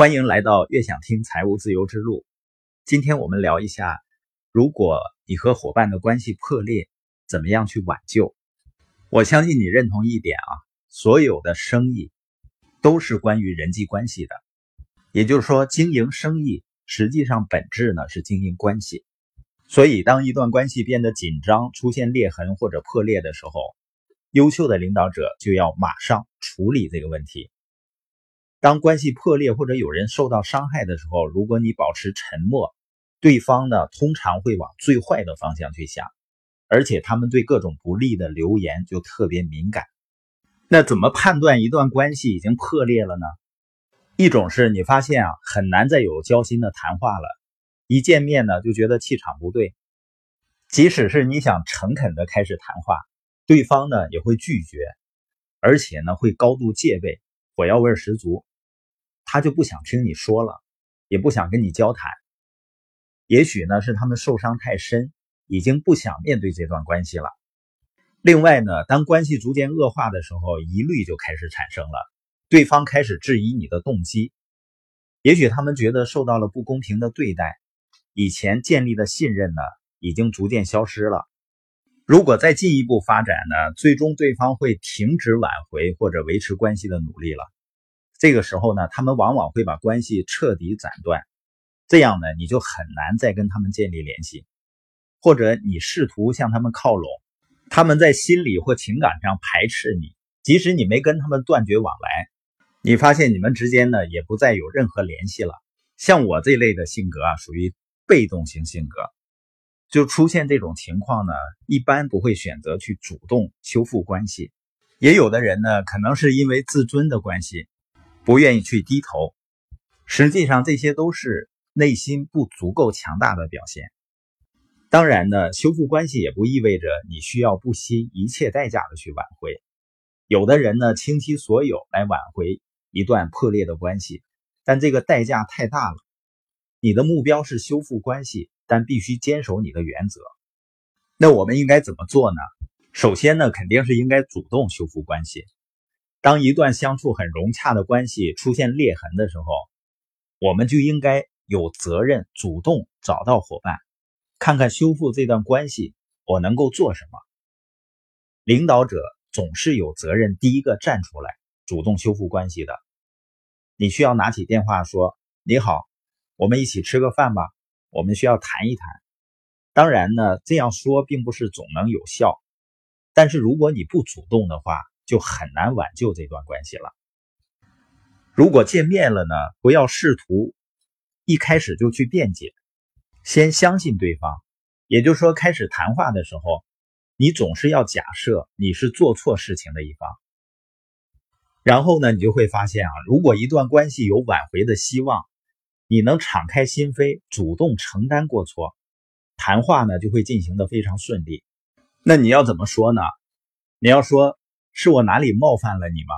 欢迎来到悦享听财务自由之路。今天我们聊一下，如果你和伙伴的关系破裂，怎么样去挽救？我相信你认同一点啊，所有的生意都是关于人际关系的。也就是说，经营生意实际上本质呢是经营关系。所以，当一段关系变得紧张、出现裂痕或者破裂的时候，优秀的领导者就要马上处理这个问题。当关系破裂或者有人受到伤害的时候，如果你保持沉默，对方呢通常会往最坏的方向去想，而且他们对各种不利的流言就特别敏感。那怎么判断一段关系已经破裂了呢？一种是你发现啊很难再有交心的谈话了，一见面呢就觉得气场不对，即使是你想诚恳的开始谈话，对方呢也会拒绝，而且呢会高度戒备，火药味十足。他就不想听你说了，也不想跟你交谈。也许呢是他们受伤太深，已经不想面对这段关系了。另外呢，当关系逐渐恶化的时候，疑虑就开始产生了，对方开始质疑你的动机。也许他们觉得受到了不公平的对待，以前建立的信任呢已经逐渐消失了。如果再进一步发展呢，最终对方会停止挽回或者维持关系的努力了。这个时候呢，他们往往会把关系彻底斩断，这样呢，你就很难再跟他们建立联系，或者你试图向他们靠拢，他们在心理或情感上排斥你，即使你没跟他们断绝往来，你发现你们之间呢也不再有任何联系了。像我这类的性格啊，属于被动型性格，就出现这种情况呢，一般不会选择去主动修复关系。也有的人呢，可能是因为自尊的关系。不愿意去低头，实际上这些都是内心不足够强大的表现。当然呢，修复关系也不意味着你需要不惜一切代价的去挽回。有的人呢，倾其所有来挽回一段破裂的关系，但这个代价太大了。你的目标是修复关系，但必须坚守你的原则。那我们应该怎么做呢？首先呢，肯定是应该主动修复关系。当一段相处很融洽的关系出现裂痕的时候，我们就应该有责任主动找到伙伴，看看修复这段关系我能够做什么。领导者总是有责任第一个站出来主动修复关系的。你需要拿起电话说：“你好，我们一起吃个饭吧，我们需要谈一谈。”当然呢，这样说并不是总能有效，但是如果你不主动的话，就很难挽救这段关系了。如果见面了呢，不要试图一开始就去辩解，先相信对方。也就是说，开始谈话的时候，你总是要假设你是做错事情的一方。然后呢，你就会发现啊，如果一段关系有挽回的希望，你能敞开心扉，主动承担过错，谈话呢就会进行的非常顺利。那你要怎么说呢？你要说。是我哪里冒犯了你吗？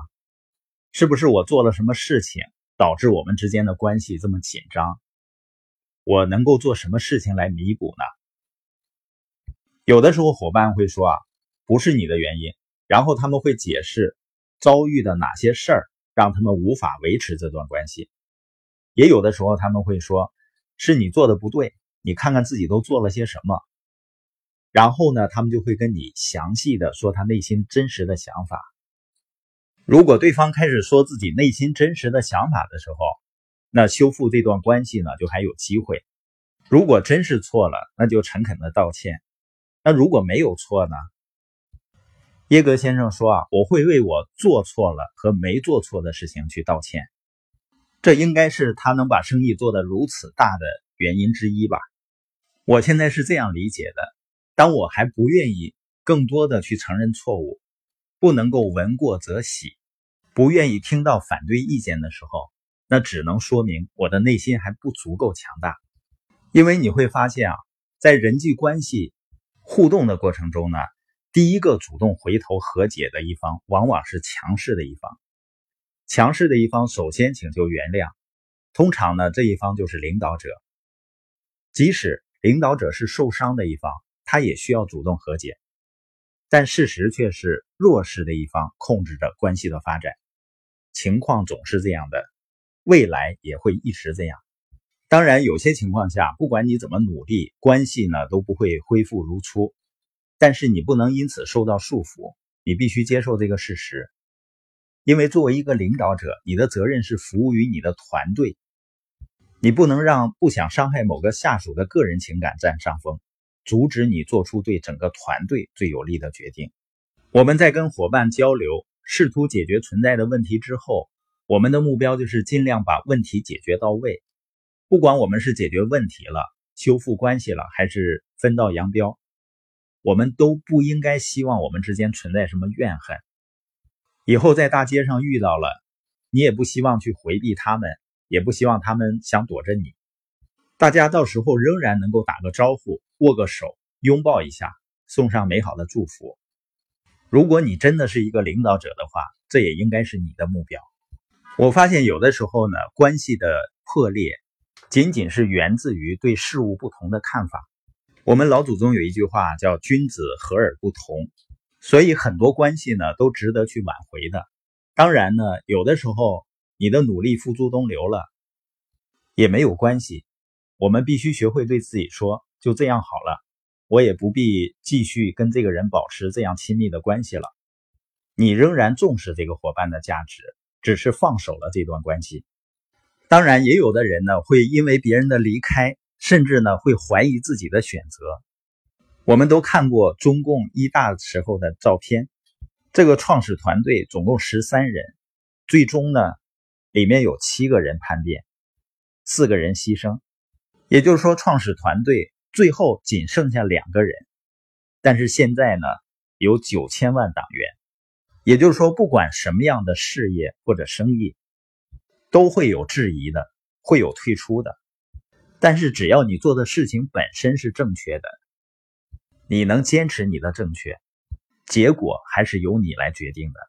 是不是我做了什么事情导致我们之间的关系这么紧张？我能够做什么事情来弥补呢？有的时候伙伴会说啊，不是你的原因，然后他们会解释遭遇的哪些事儿让他们无法维持这段关系。也有的时候他们会说，是你做的不对，你看看自己都做了些什么。然后呢，他们就会跟你详细的说他内心真实的想法。如果对方开始说自己内心真实的想法的时候，那修复这段关系呢就还有机会。如果真是错了，那就诚恳的道歉。那如果没有错呢？耶格先生说啊，我会为我做错了和没做错的事情去道歉。这应该是他能把生意做得如此大的原因之一吧。我现在是这样理解的。当我还不愿意更多的去承认错误，不能够闻过则喜，不愿意听到反对意见的时候，那只能说明我的内心还不足够强大。因为你会发现啊，在人际关系互动的过程中呢，第一个主动回头和解的一方，往往是强势的一方。强势的一方首先请求原谅，通常呢，这一方就是领导者。即使领导者是受伤的一方。他也需要主动和解，但事实却是弱势的一方控制着关系的发展，情况总是这样的。未来也会一直这样。当然，有些情况下，不管你怎么努力，关系呢都不会恢复如初。但是你不能因此受到束缚，你必须接受这个事实。因为作为一个领导者，你的责任是服务于你的团队，你不能让不想伤害某个下属的个人情感占上风，阻止你做出对整个团队最有利的决定。我们在跟伙伴交流，试图解决存在的问题之后，我们的目标就是尽量把问题解决到位。不管我们是解决问题了、修复关系了，还是分道扬镳，我们都不应该希望我们之间存在什么怨恨。以后在大街上遇到了，你也不希望去回避他们，也不希望他们想躲着你。大家到时候仍然能够打个招呼、握个手、拥抱一下，送上美好的祝福。如果你真的是一个领导者的话，这也应该是你的目标。我发现有的时候呢，关系的破裂。仅仅是源自于对事物不同的看法。我们老祖宗有一句话叫“君子和而不同”，所以很多关系呢都值得去挽回的。当然呢，有的时候你的努力付诸东流了，也没有关系。我们必须学会对自己说：“就这样好了，我也不必继续跟这个人保持这样亲密的关系了。”你仍然重视这个伙伴的价值，只是放手了这段关系。当然，也有的人呢，会因为别人的离开，甚至呢，会怀疑自己的选择。我们都看过中共一大时候的照片，这个创始团队总共十三人，最终呢，里面有七个人叛变，四个人牺牲，也就是说，创始团队最后仅剩下两个人。但是现在呢，有九千万党员，也就是说，不管什么样的事业或者生意。都会有质疑的，会有退出的，但是只要你做的事情本身是正确的，你能坚持你的正确，结果还是由你来决定的。